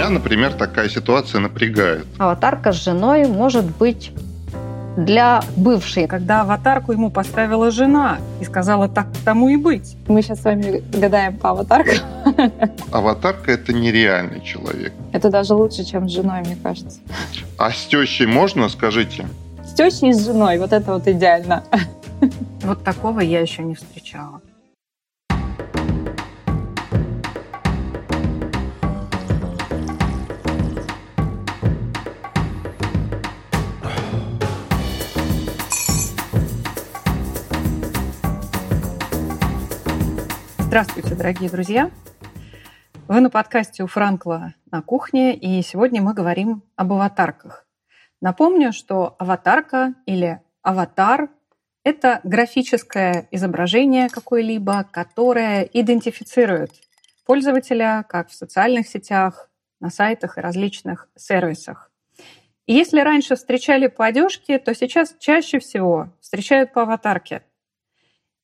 Меня, например, такая ситуация напрягает. Аватарка с женой может быть для бывшей. Когда аватарку ему поставила жена и сказала так тому и быть. Мы сейчас с вами гадаем по аватаркам. Аватарка — это нереальный человек. Это даже лучше, чем с женой, мне кажется. А с тещей можно, скажите? С тещей и с женой, вот это вот идеально. Вот такого я еще не встречала. Здравствуйте, дорогие друзья! Вы на подкасте у Франкла на кухне, и сегодня мы говорим об аватарках. Напомню, что аватарка или аватар – это графическое изображение какое-либо, которое идентифицирует пользователя как в социальных сетях, на сайтах и различных сервисах. И если раньше встречали по одежке, то сейчас чаще всего встречают по аватарке –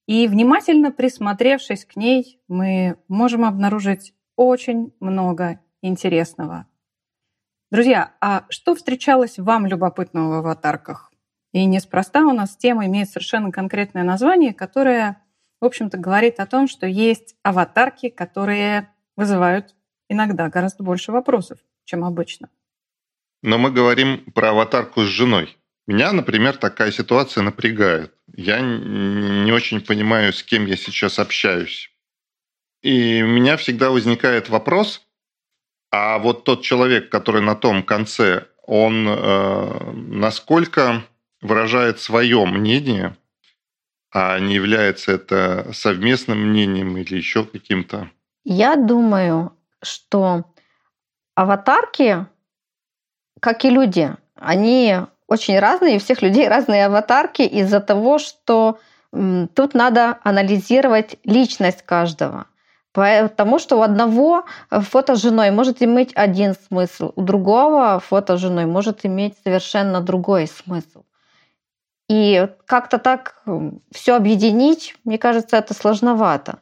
и внимательно присмотревшись к ней, мы можем обнаружить очень много интересного. Друзья, а что встречалось вам любопытного в аватарках? И неспроста у нас тема имеет совершенно конкретное название, которое, в общем-то, говорит о том, что есть аватарки, которые вызывают иногда гораздо больше вопросов, чем обычно. Но мы говорим про аватарку с женой. Меня, например, такая ситуация напрягает. Я не очень понимаю, с кем я сейчас общаюсь. И у меня всегда возникает вопрос, а вот тот человек, который на том конце, он э, насколько выражает свое мнение, а не является это совместным мнением или еще каким-то? Я думаю, что аватарки, как и люди, они очень разные, у всех людей разные аватарки из-за того, что тут надо анализировать личность каждого. Потому что у одного фото с женой может иметь один смысл, у другого фото с женой может иметь совершенно другой смысл. И как-то так все объединить, мне кажется, это сложновато.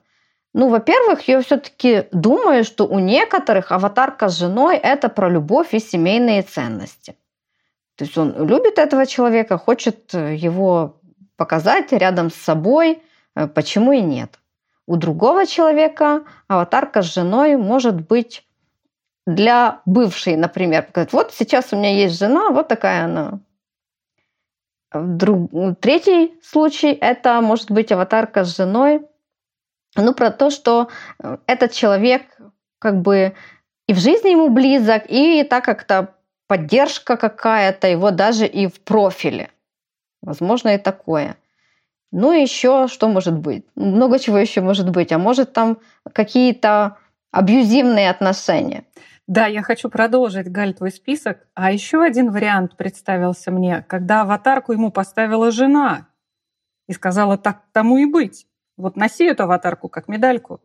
Ну, во-первых, я все-таки думаю, что у некоторых аватарка с женой это про любовь и семейные ценности. То есть он любит этого человека, хочет э, его показать рядом с собой, э, почему и нет. У другого человека аватарка с женой может быть для бывшей, например. Вот сейчас у меня есть жена, вот такая она. Друг... Третий случай – это может быть аватарка с женой, ну, про то, что э, этот человек как бы и в жизни ему близок, и так как-то поддержка какая-то, его даже и в профиле. Возможно, и такое. Ну и еще что может быть? Много чего еще может быть. А может там какие-то абьюзивные отношения. Да, я хочу продолжить, Галь, твой список. А еще один вариант представился мне, когда аватарку ему поставила жена и сказала, так тому и быть. Вот носи эту аватарку как медальку.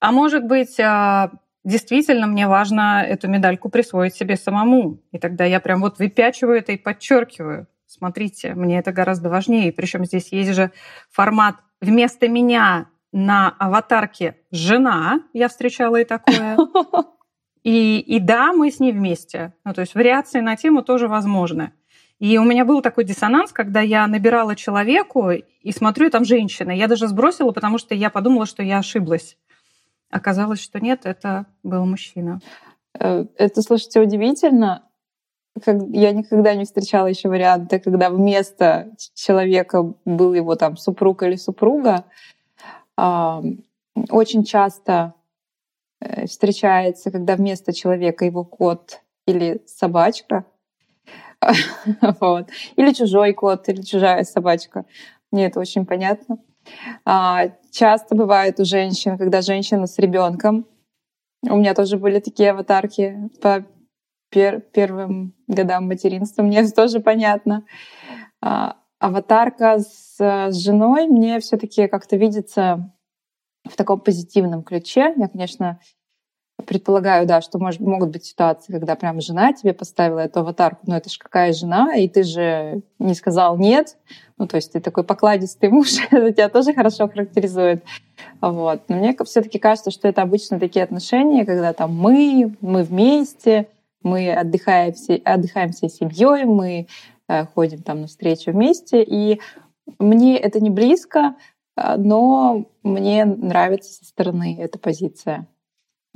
А может быть, а, действительно мне важно эту медальку присвоить себе самому. И тогда я прям вот выпячиваю это и подчеркиваю. Смотрите, мне это гораздо важнее. Причем здесь есть же формат вместо меня на аватарке жена. Я встречала и такое. И, и да, мы с ней вместе. Ну, то есть вариации на тему тоже возможны. И у меня был такой диссонанс, когда я набирала человеку и смотрю, там женщина. Я даже сбросила, потому что я подумала, что я ошиблась. Оказалось, что нет, это был мужчина. Э, это, слушайте, удивительно. Как, я никогда не встречала еще варианта, когда вместо человека был его там супруг или супруга. Очень часто э, встречается, когда вместо человека его кот или собачка. вот. Или чужой кот, или чужая собачка. Мне это очень понятно. А, часто бывает у женщин, когда женщина с ребенком. У меня тоже были такие аватарки по пер первым годам материнства. Мне это тоже понятно. А, аватарка с, с женой мне все-таки как-то видится в таком позитивном ключе. Я, конечно, предполагаю, да, что может, могут быть ситуации, когда прям жена тебе поставила эту аватарку, но это же какая жена, и ты же не сказал нет, ну, то есть ты такой покладистый муж, это тебя тоже хорошо характеризует. Вот. Но мне все-таки кажется, что это обычно такие отношения, когда там мы, мы вместе, мы отдыхаем, все, отдыхаем всей семьей, мы э, ходим там на встречу вместе, и мне это не близко, э, но мне нравится со стороны эта позиция.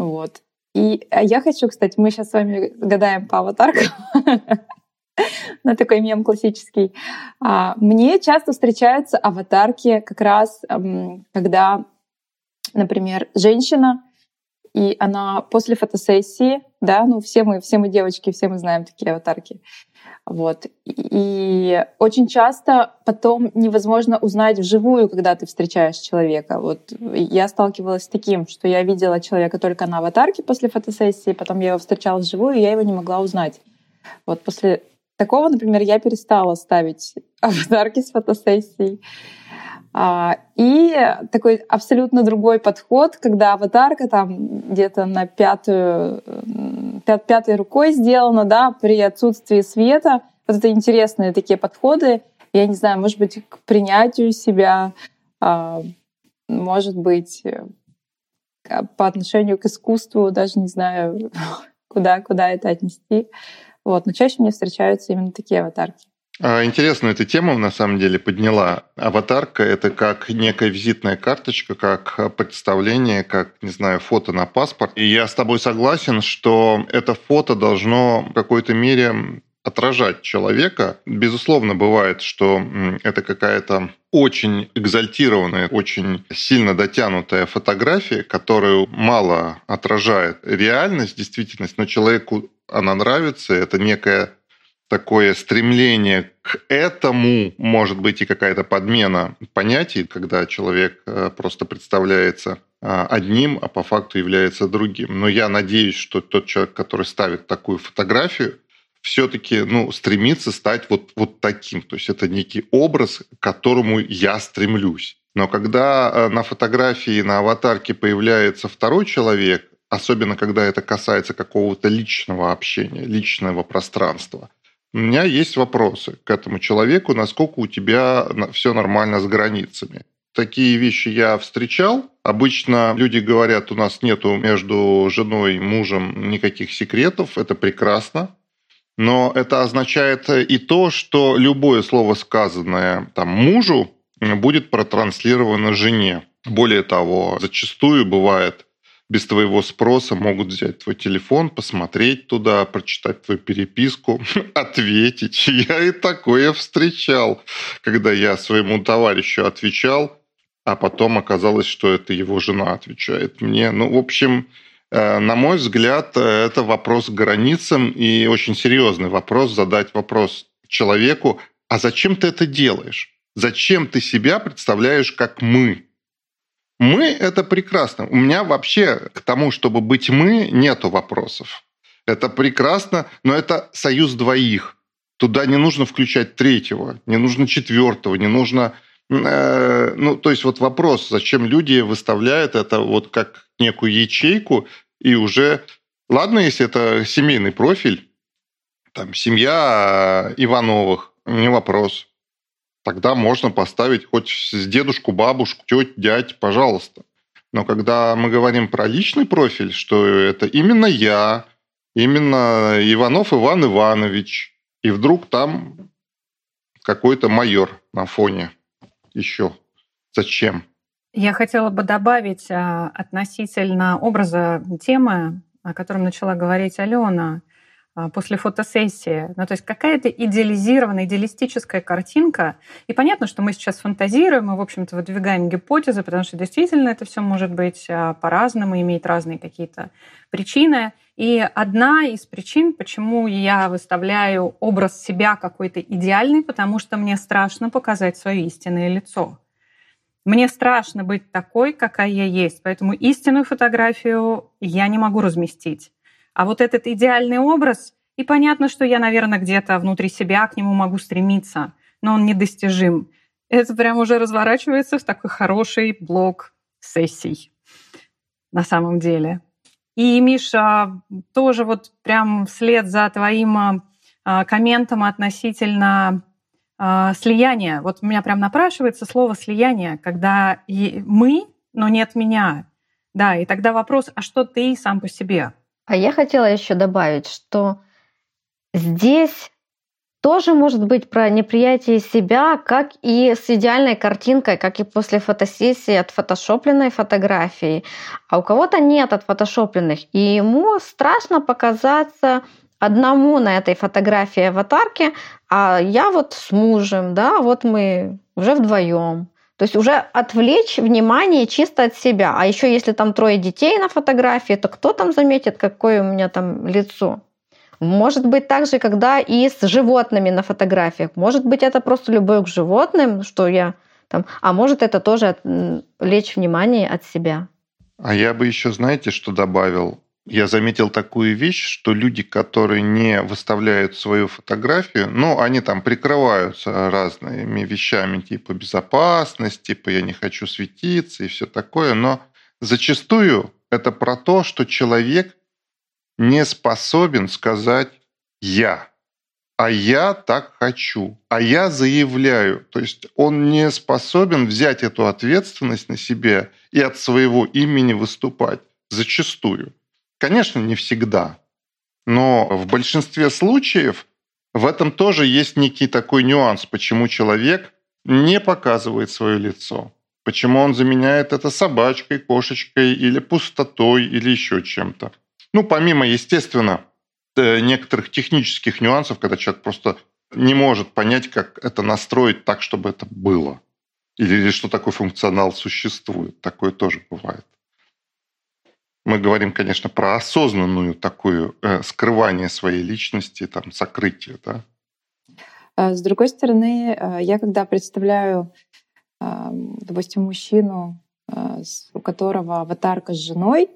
Вот. И а я хочу, кстати, мы сейчас с вами гадаем по аватаркам. на такой мем классический. А, мне часто встречаются аватарки как раз, когда, например, женщина, и она после фотосессии, да, ну все мы, все мы девочки, все мы знаем такие аватарки, вот. И очень часто потом невозможно узнать вживую, когда ты встречаешь человека. Вот я сталкивалась с таким, что я видела человека только на аватарке после фотосессии, потом я его встречала вживую, и я его не могла узнать. Вот после такого, например, я перестала ставить аватарки с фотосессией. А, и такой абсолютно другой подход, когда аватарка там где-то на пятую, пят, пятой рукой сделана, да, при отсутствии света. Вот это интересные такие подходы. Я не знаю, может быть, к принятию себя, а, может быть, э, по отношению к искусству, даже не знаю, куда, куда это отнести. Вот. Но чаще мне встречаются именно такие аватарки. А, интересную эта тему на самом деле подняла. Аватарка – это как некая визитная карточка, как представление, как, не знаю, фото на паспорт. И я с тобой согласен, что это фото должно в какой-то мере отражать человека. Безусловно, бывает, что это какая-то очень экзальтированная, очень сильно дотянутая фотография, которую мало отражает реальность, действительность, но человеку она нравится, это некая такое стремление к этому, может быть и какая-то подмена понятий, когда человек э, просто представляется э, одним, а по факту является другим. Но я надеюсь, что тот человек, который ставит такую фотографию, все-таки ну, стремится стать вот, вот таким. То есть это некий образ, к которому я стремлюсь. Но когда э, на фотографии, на аватарке появляется второй человек, особенно когда это касается какого-то личного общения, личного пространства, у меня есть вопросы к этому человеку, насколько у тебя все нормально с границами. Такие вещи я встречал. Обычно люди говорят, у нас нету между женой и мужем никаких секретов, это прекрасно. Но это означает и то, что любое слово, сказанное там, мужу, будет протранслировано жене. Более того, зачастую бывает без твоего спроса могут взять твой телефон, посмотреть туда, прочитать твою переписку, ответить. Я и такое встречал, когда я своему товарищу отвечал, а потом оказалось, что это его жена отвечает мне. Ну, в общем, э, на мой взгляд, это вопрос к границам и очень серьезный вопрос задать вопрос человеку, а зачем ты это делаешь? Зачем ты себя представляешь как мы? Мы – это прекрасно. У меня вообще к тому, чтобы быть мы, нету вопросов. Это прекрасно, но это союз двоих. Туда не нужно включать третьего, не нужно четвертого, не нужно... Э, ну, то есть вот вопрос, зачем люди выставляют это вот как некую ячейку, и уже... Ладно, если это семейный профиль, там, семья Ивановых, не вопрос тогда можно поставить хоть с дедушку, бабушку, теть, дядь, пожалуйста. Но когда мы говорим про личный профиль, что это именно я, именно Иванов Иван Иванович, и вдруг там какой-то майор на фоне еще. Зачем? Я хотела бы добавить а, относительно образа темы, о котором начала говорить Алена. А, после фотосессии. Ну, то есть какая-то идеализированная, идеалистическая картинка. И понятно, что мы сейчас фантазируем, мы, в общем-то, выдвигаем гипотезы, потому что действительно это все может быть а, по-разному, иметь разные какие-то причины. И одна из причин, почему я выставляю образ себя какой-то идеальный, потому что мне страшно показать свое истинное лицо. Мне страшно быть такой, какая я есть, поэтому истинную фотографию я не могу разместить. А вот этот идеальный образ, и понятно, что я, наверное, где-то внутри себя к нему могу стремиться, но он недостижим. Это прям уже разворачивается в такой хороший блок сессий на самом деле. И, Миша, тоже вот прям вслед за твоим а, комментом относительно а, слияния. Вот у меня прям напрашивается слово слияние, когда мы, но нет меня. Да, и тогда вопрос, а что ты сам по себе? А я хотела еще добавить, что здесь тоже может быть про неприятие себя, как и с идеальной картинкой, как и после фотосессии от фотошопленной фотографии. А у кого-то нет от фотошопленных, и ему страшно показаться одному на этой фотографии аватарки, а я вот с мужем, да, вот мы уже вдвоем. То есть уже отвлечь внимание чисто от себя. А еще если там трое детей на фотографии, то кто там заметит, какое у меня там лицо? Может быть также, когда и с животными на фотографиях. Может быть это просто любовь к животным, что я там, а может это тоже лечь внимание от себя. А я бы еще, знаете, что добавил? Я заметил такую вещь, что люди, которые не выставляют свою фотографию, ну, они там прикрываются разными вещами, типа безопасность, типа я не хочу светиться и все такое, но зачастую это про то, что человек не способен сказать «я», а я так хочу, а я заявляю. То есть он не способен взять эту ответственность на себя и от своего имени выступать. Зачастую. Конечно, не всегда. Но в большинстве случаев в этом тоже есть некий такой нюанс, почему человек не показывает свое лицо. Почему он заменяет это собачкой, кошечкой или пустотой или еще чем-то. Ну, помимо, естественно, э, некоторых технических нюансов, когда человек просто не может понять, как это настроить так, чтобы это было. Или, или что такой функционал существует. Такое тоже бывает. Мы говорим, конечно, про осознанную такую э, скрывание своей личности, там, сокрытие, да. А с другой стороны, э, я когда представляю, допустим, мужчину, у которого аватарка с женой,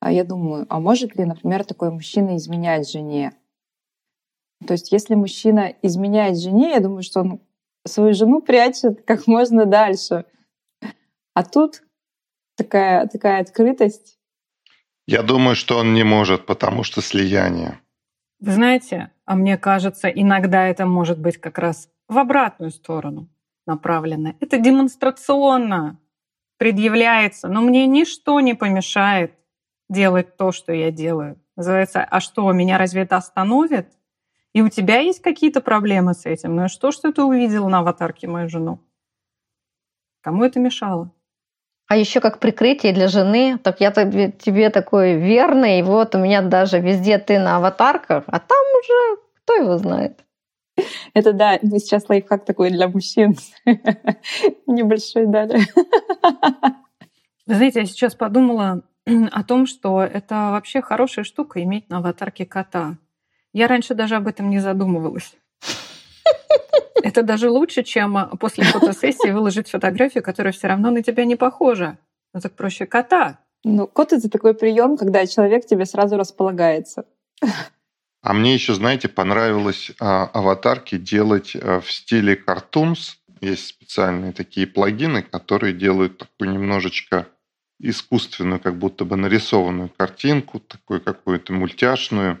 а я думаю, а может ли, например, такой мужчина изменять жене? То есть если мужчина изменяет жене, я думаю, что он свою жену прячет как можно дальше. А тут такая, такая открытость. Я думаю, что он не может, потому что слияние. Вы знаете, а мне кажется, иногда это может быть как раз в обратную сторону направлено. Это демонстрационно предъявляется, но мне ничто не помешает делать то, что я делаю. Называется, а что, меня разве это остановит? И у тебя есть какие-то проблемы с этим? Ну и что, что ты увидела на аватарке мою жену? Кому это мешало? А еще как прикрытие для жены, так я тебе, тебе такой верный, вот у меня даже везде ты на аватарках, а там уже кто его знает. Это да, мы сейчас лайфхак такой для мужчин. Небольшой дали. Вы знаете, я сейчас подумала, о том, что это вообще хорошая штука иметь на аватарке кота. Я раньше даже об этом не задумывалась. Это даже лучше, чем а, после фотосессии выложить фотографию, которая все равно на тебя не похожа. Ну так проще кота. Ну, кот это такой прием, когда человек тебе сразу располагается. А мне еще, знаете, понравилось а, аватарки делать а, в стиле картунс. Есть специальные такие плагины, которые делают такую немножечко искусственную, как будто бы нарисованную картинку, такую какую-то мультяшную.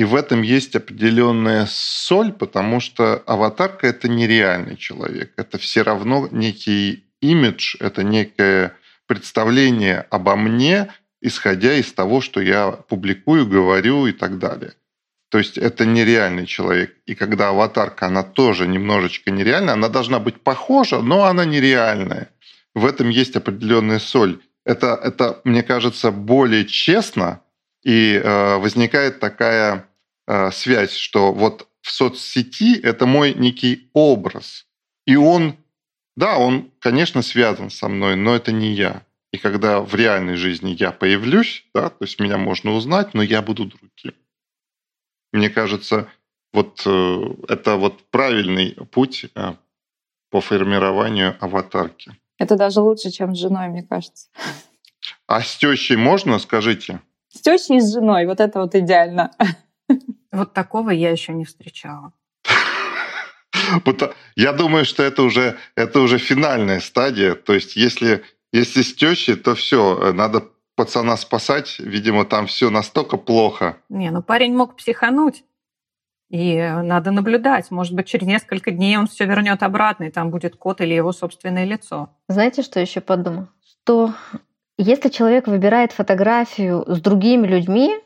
И в этом есть определенная соль, потому что аватарка – это нереальный человек. Это все равно некий имидж, это некое представление обо мне, исходя из того, что я публикую, говорю и так далее. То есть это нереальный человек. И когда аватарка, она тоже немножечко нереальная, она должна быть похожа, но она нереальная. В этом есть определенная соль это, это мне кажется, более честно, и э, возникает такая э, связь, что вот в соцсети это мой некий образ, и он, да, он, конечно, связан со мной, но это не я. И когда в реальной жизни я появлюсь, да, то есть меня можно узнать, но я буду другим. Мне кажется, вот э, это вот правильный путь э, по формированию аватарки. Это даже лучше, чем с женой, мне кажется. А с тещей можно, скажите? С тещей и с женой, вот это вот идеально. Вот такого я еще не встречала. Я думаю, что это уже, это уже финальная стадия. То есть, если, если с тещей, то все, надо пацана спасать, видимо, там все настолько плохо. Не, ну парень мог психануть. И надо наблюдать. Может быть, через несколько дней он все вернет обратно, и там будет кот или его собственное лицо. Знаете, что еще подумал? Что если человек выбирает фотографию с другими людьми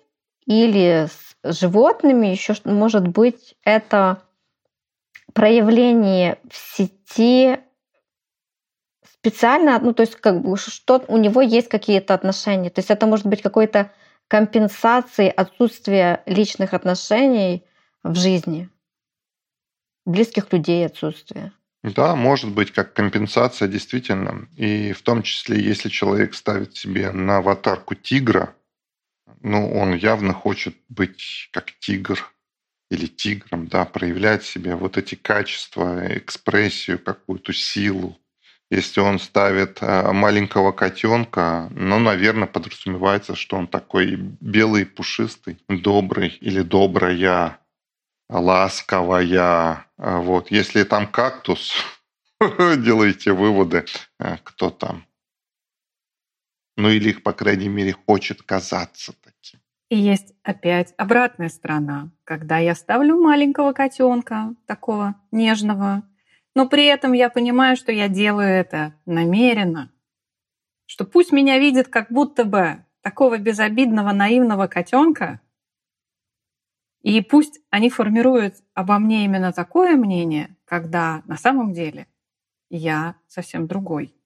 или с животными, еще может быть это проявление в сети специально, ну то есть как бы что у него есть какие-то отношения, то есть это может быть какой-то компенсацией отсутствия личных отношений в жизни, близких людей отсутствие. Да, может быть, как компенсация действительно. И в том числе, если человек ставит себе на аватарку тигра, ну, он явно хочет быть как тигр или тигром, да, проявлять себе вот эти качества, экспрессию, какую-то силу. Если он ставит э, маленького котенка, ну, наверное, подразумевается, что он такой белый, пушистый, добрый или добрая, ласковая. А вот. Если там кактус, делайте выводы, э, кто там. Ну или, по крайней мере, хочет казаться. И есть опять обратная сторона, когда я ставлю маленького котенка, такого нежного, но при этом я понимаю, что я делаю это намеренно, что пусть меня видит как будто бы такого безобидного, наивного котенка, и пусть они формируют обо мне именно такое мнение, когда на самом деле я совсем другой.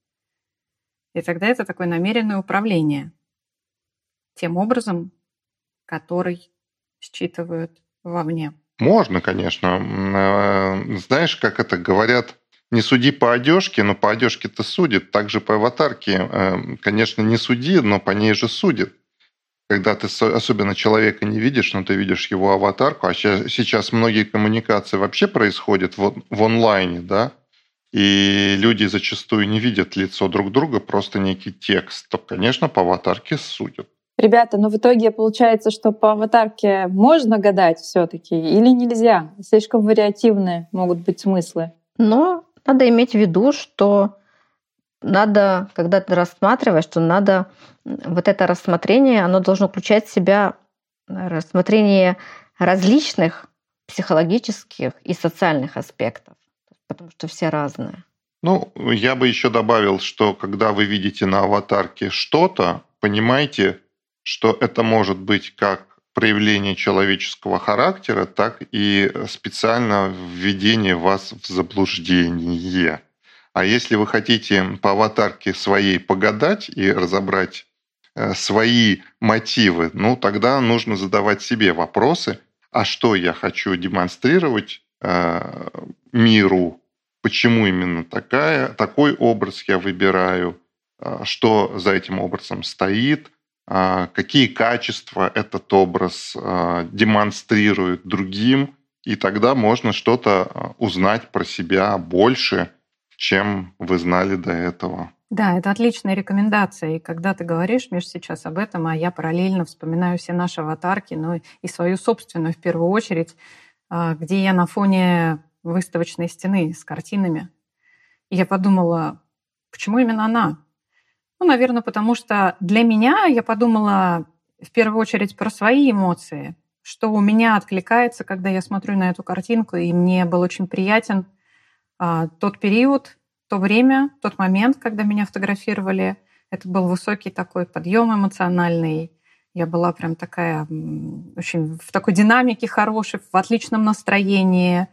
И тогда это такое намеренное управление тем образом, который считывают вовне. Можно, конечно. Э, знаешь, как это говорят, не суди по одежке, но по одежке-то судит. Также по аватарке, э, конечно, не суди, но по ней же судит когда ты особенно человека не видишь, но ты видишь его аватарку, а сейчас многие коммуникации вообще происходят в, в онлайне, да, и люди зачастую не видят лицо друг друга, просто некий текст, то, конечно, по аватарке судят. Ребята, но в итоге получается, что по аватарке можно гадать все-таки или нельзя? Слишком вариативные могут быть смыслы. Но надо иметь в виду, что надо, когда ты рассматриваешь, что надо вот это рассмотрение, оно должно включать в себя рассмотрение различных психологических и социальных аспектов, потому что все разные. Ну, я бы еще добавил, что когда вы видите на аватарке что-то, понимаете, что это может быть как проявление человеческого характера, так и специально введение вас в заблуждение. А если вы хотите по аватарке своей погадать и разобрать э, свои мотивы, ну тогда нужно задавать себе вопросы, а что я хочу демонстрировать э, миру, почему именно такая, такой образ я выбираю, э, что за этим образом стоит, какие качества этот образ э, демонстрирует другим, и тогда можно что-то э, узнать про себя больше – чем вы знали до этого. Да, это отличная рекомендация. И когда ты говоришь, Миш, сейчас об этом, а я параллельно вспоминаю все наши аватарки, ну и свою собственную в первую очередь, а, где я на фоне выставочной стены с картинами. И я подумала, почему именно она? Ну, наверное, потому что для меня я подумала в первую очередь про свои эмоции, что у меня откликается, когда я смотрю на эту картинку, и мне был очень приятен – а, тот период, то время, тот момент, когда меня фотографировали, это был высокий такой подъем эмоциональный. Я была прям такая очень в такой динамике хорошей, в отличном настроении.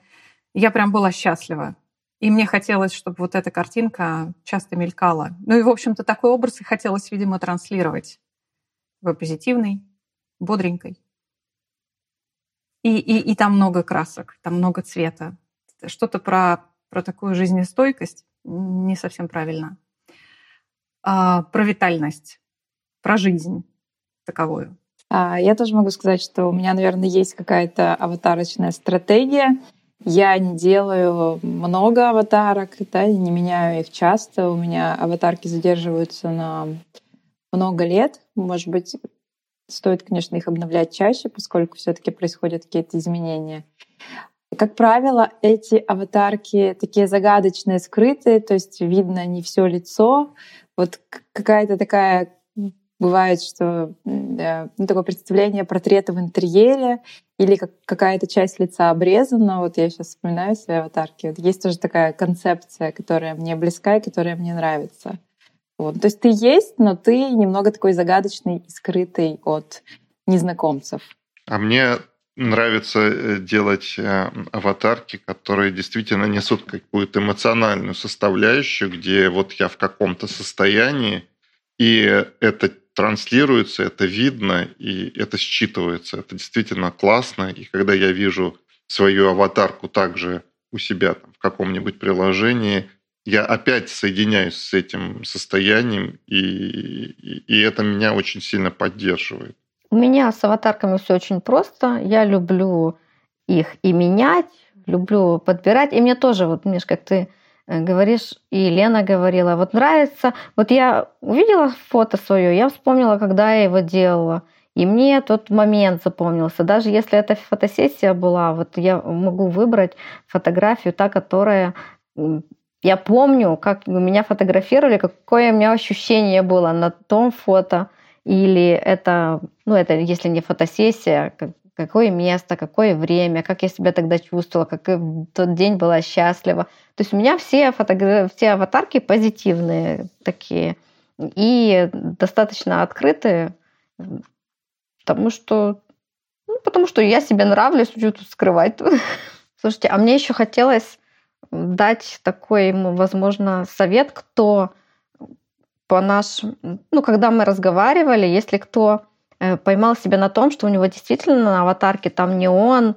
Я прям была счастлива. И мне хотелось, чтобы вот эта картинка часто мелькала. Ну и, в общем-то, такой образ и хотелось, видимо, транслировать. Позитивный, бодренькой. И, и, и там много красок, там много цвета. Что-то про про такую жизнестойкость не совсем правильно. А, про витальность, про жизнь таковую. А, я тоже могу сказать, что у меня, наверное, есть какая-то аватарочная стратегия. Я не делаю много аватарок, да, не меняю их часто. У меня аватарки задерживаются на много лет. Может быть, стоит, конечно, их обновлять чаще, поскольку все-таки происходят какие-то изменения. Как правило, эти аватарки такие загадочные, скрытые, то есть видно не все лицо. Вот какая-то такая бывает, что да, ну, такое представление портрета в интерьере или как какая-то часть лица обрезана. Вот я сейчас вспоминаю свои аватарки. Вот есть тоже такая концепция, которая мне близка и которая мне нравится. Вот. То есть ты есть, но ты немного такой загадочный скрытый от незнакомцев. А мне нравится э, делать э, аватарки, которые действительно несут какую-то эмоциональную составляющую, где вот я в каком-то состоянии, и это транслируется, это видно, и это считывается. Это действительно классно. И когда я вижу свою аватарку также у себя там, в каком-нибудь приложении, я опять соединяюсь с этим состоянием, и, и, и это меня очень сильно поддерживает. У меня с аватарками все очень просто. Я люблю их и менять, люблю подбирать. И мне тоже, вот, Миш, как ты говоришь, и Лена говорила, вот нравится. Вот я увидела фото свое, я вспомнила, когда я его делала. И мне тот момент запомнился. Даже если это фотосессия была, вот я могу выбрать фотографию, та, которая я помню, как меня фотографировали, какое у меня ощущение было на том фото, или это, ну, это если не фотосессия, какое место, какое время, как я себя тогда чувствовала, как в тот день была счастлива. То есть у меня все, фотограф... все аватарки позитивные такие и достаточно открытые, потому что, ну, потому что я себе нравлюсь, что тут скрывать. Слушайте, а мне еще хотелось дать такой возможно, совет, кто по нашим... Ну, когда мы разговаривали, если кто поймал себя на том, что у него действительно на аватарке там не он,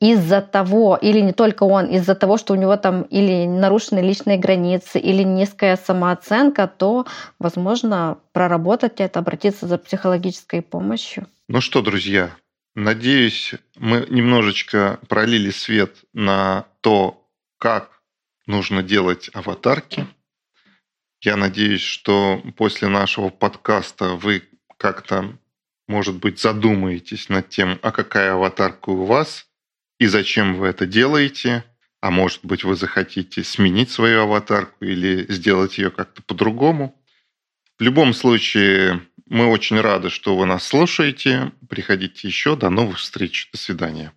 из-за того, или не только он, из-за того, что у него там или нарушены личные границы, или низкая самооценка, то, возможно, проработать это, обратиться за психологической помощью. Ну что, друзья, надеюсь, мы немножечко пролили свет на то, как нужно делать аватарки. Я надеюсь, что после нашего подкаста вы как-то, может быть, задумаетесь над тем, а какая аватарка у вас и зачем вы это делаете. А может быть, вы захотите сменить свою аватарку или сделать ее как-то по-другому. В любом случае, мы очень рады, что вы нас слушаете. Приходите еще. До новых встреч. До свидания.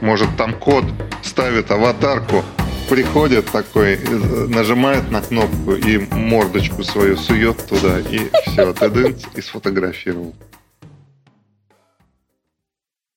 Может, там код ставит аватарку, приходит такой, э, нажимает на кнопку и мордочку свою сует туда, и все, ты и сфотографировал.